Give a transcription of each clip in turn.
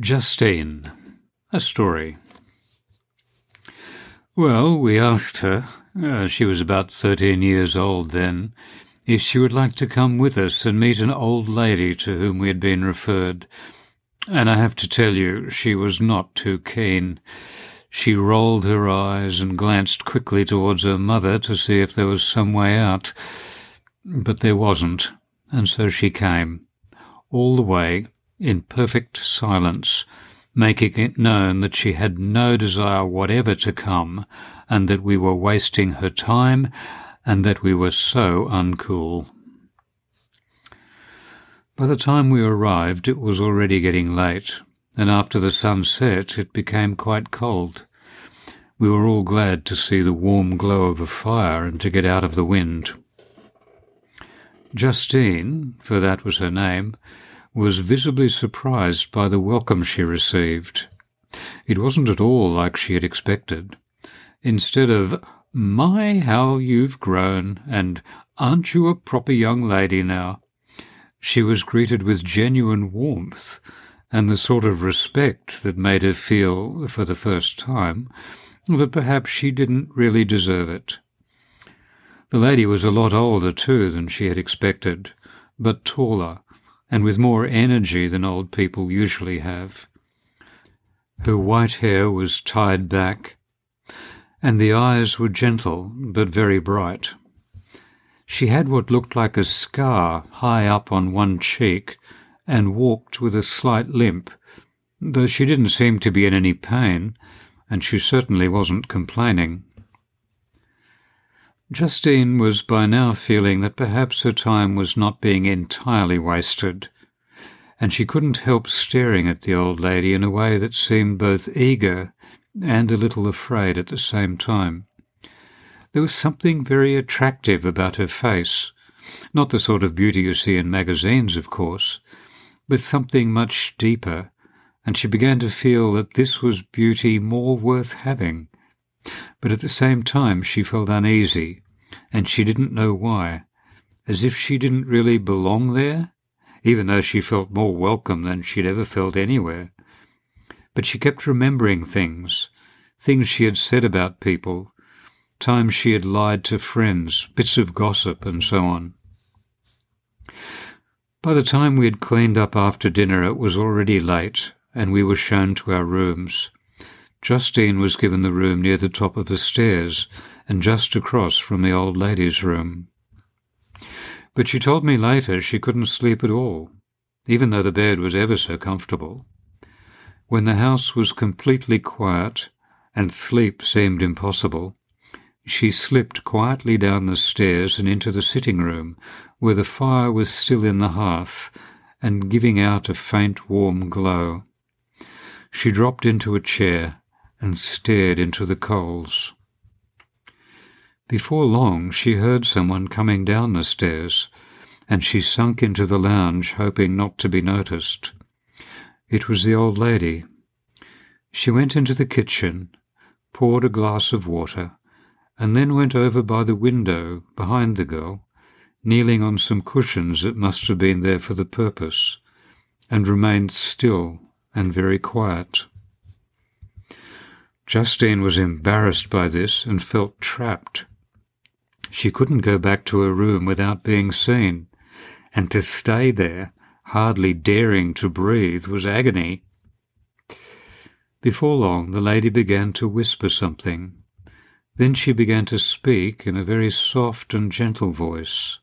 Justine, a story. Well, we asked her, uh, she was about thirteen years old then, if she would like to come with us and meet an old lady to whom we had been referred. And I have to tell you, she was not too keen. She rolled her eyes and glanced quickly towards her mother to see if there was some way out. But there wasn't, and so she came, all the way in perfect silence, making it known that she had no desire whatever to come, and that we were wasting her time, and that we were so uncool. By the time we arrived, it was already getting late, and after the sun set, it became quite cold. We were all glad to see the warm glow of a fire and to get out of the wind. Justine, for that was her name, was visibly surprised by the welcome she received. It wasn't at all like she had expected. Instead of, My, how you've grown, and Aren't you a proper young lady now? she was greeted with genuine warmth and the sort of respect that made her feel, for the first time, that perhaps she didn't really deserve it. The lady was a lot older, too, than she had expected, but taller, and with more energy than old people usually have. Her white hair was tied back, and the eyes were gentle but very bright. She had what looked like a scar high up on one cheek and walked with a slight limp, though she didn't seem to be in any pain, and she certainly wasn't complaining. Justine was by now feeling that perhaps her time was not being entirely wasted, and she couldn't help staring at the old lady in a way that seemed both eager and a little afraid at the same time. There was something very attractive about her face, not the sort of beauty you see in magazines, of course, but something much deeper, and she began to feel that this was beauty more worth having but at the same time she felt uneasy, and she didn't know why, as if she didn't really belong there, even though she felt more welcome than she'd ever felt anywhere. But she kept remembering things, things she had said about people, times she had lied to friends, bits of gossip, and so on. By the time we had cleaned up after dinner, it was already late, and we were shown to our rooms. Justine was given the room near the top of the stairs and just across from the old lady's room. But she told me later she couldn't sleep at all, even though the bed was ever so comfortable. When the house was completely quiet and sleep seemed impossible, she slipped quietly down the stairs and into the sitting room, where the fire was still in the hearth and giving out a faint warm glow. She dropped into a chair and stared into the coals. Before long, she heard someone coming down the stairs, and she sunk into the lounge, hoping not to be noticed. It was the old lady. She went into the kitchen, poured a glass of water, and then went over by the window behind the girl, kneeling on some cushions that must have been there for the purpose, and remained still and very quiet. Justine was embarrassed by this and felt trapped. She couldn't go back to her room without being seen, and to stay there, hardly daring to breathe, was agony. Before long, the lady began to whisper something. Then she began to speak in a very soft and gentle voice.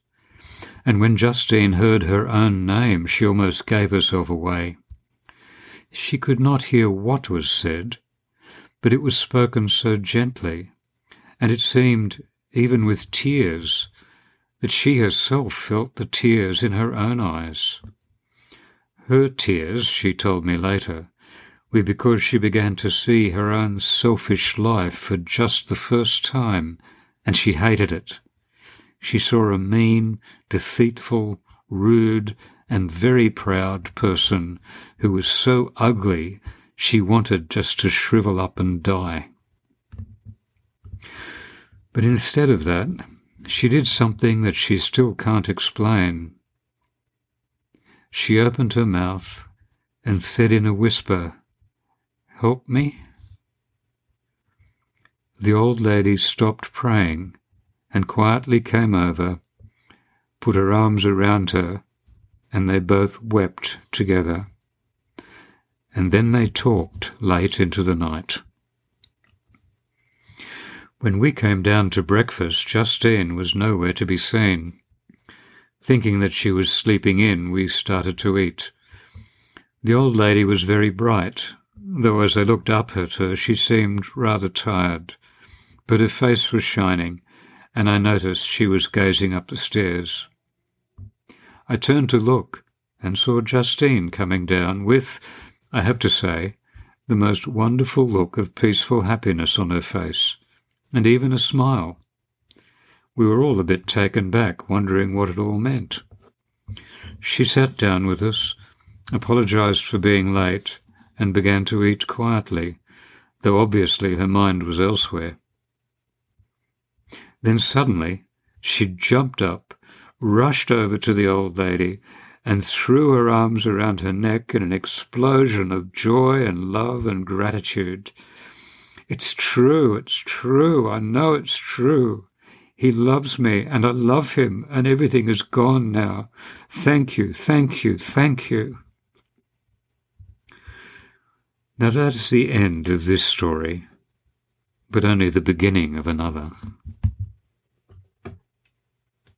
And when Justine heard her own name, she almost gave herself away. She could not hear what was said, but it was spoken so gently, and it seemed, even with tears, that she herself felt the tears in her own eyes. Her tears, she told me later, were because she began to see her own selfish life for just the first time, and she hated it. She saw a mean, deceitful, rude, and very proud person who was so ugly she wanted just to shrivel up and die. But instead of that, she did something that she still can't explain. She opened her mouth and said in a whisper, Help me? The old lady stopped praying and quietly came over, put her arms around her, and they both wept together. And then they talked late into the night. When we came down to breakfast, Justine was nowhere to be seen. Thinking that she was sleeping in, we started to eat. The old lady was very bright, though as I looked up at her, she seemed rather tired, but her face was shining, and I noticed she was gazing up the stairs. I turned to look and saw Justine coming down with, I have to say, the most wonderful look of peaceful happiness on her face and even a smile. We were all a bit taken back, wondering what it all meant. She sat down with us, apologized for being late, and began to eat quietly, though obviously her mind was elsewhere. Then suddenly she jumped up, rushed over to the old lady, and threw her arms around her neck in an explosion of joy and love and gratitude. It's true, it's true, I know it's true. He loves me, and I love him, and everything is gone now. Thank you, thank you, thank you. Now that is the end of this story, but only the beginning of another.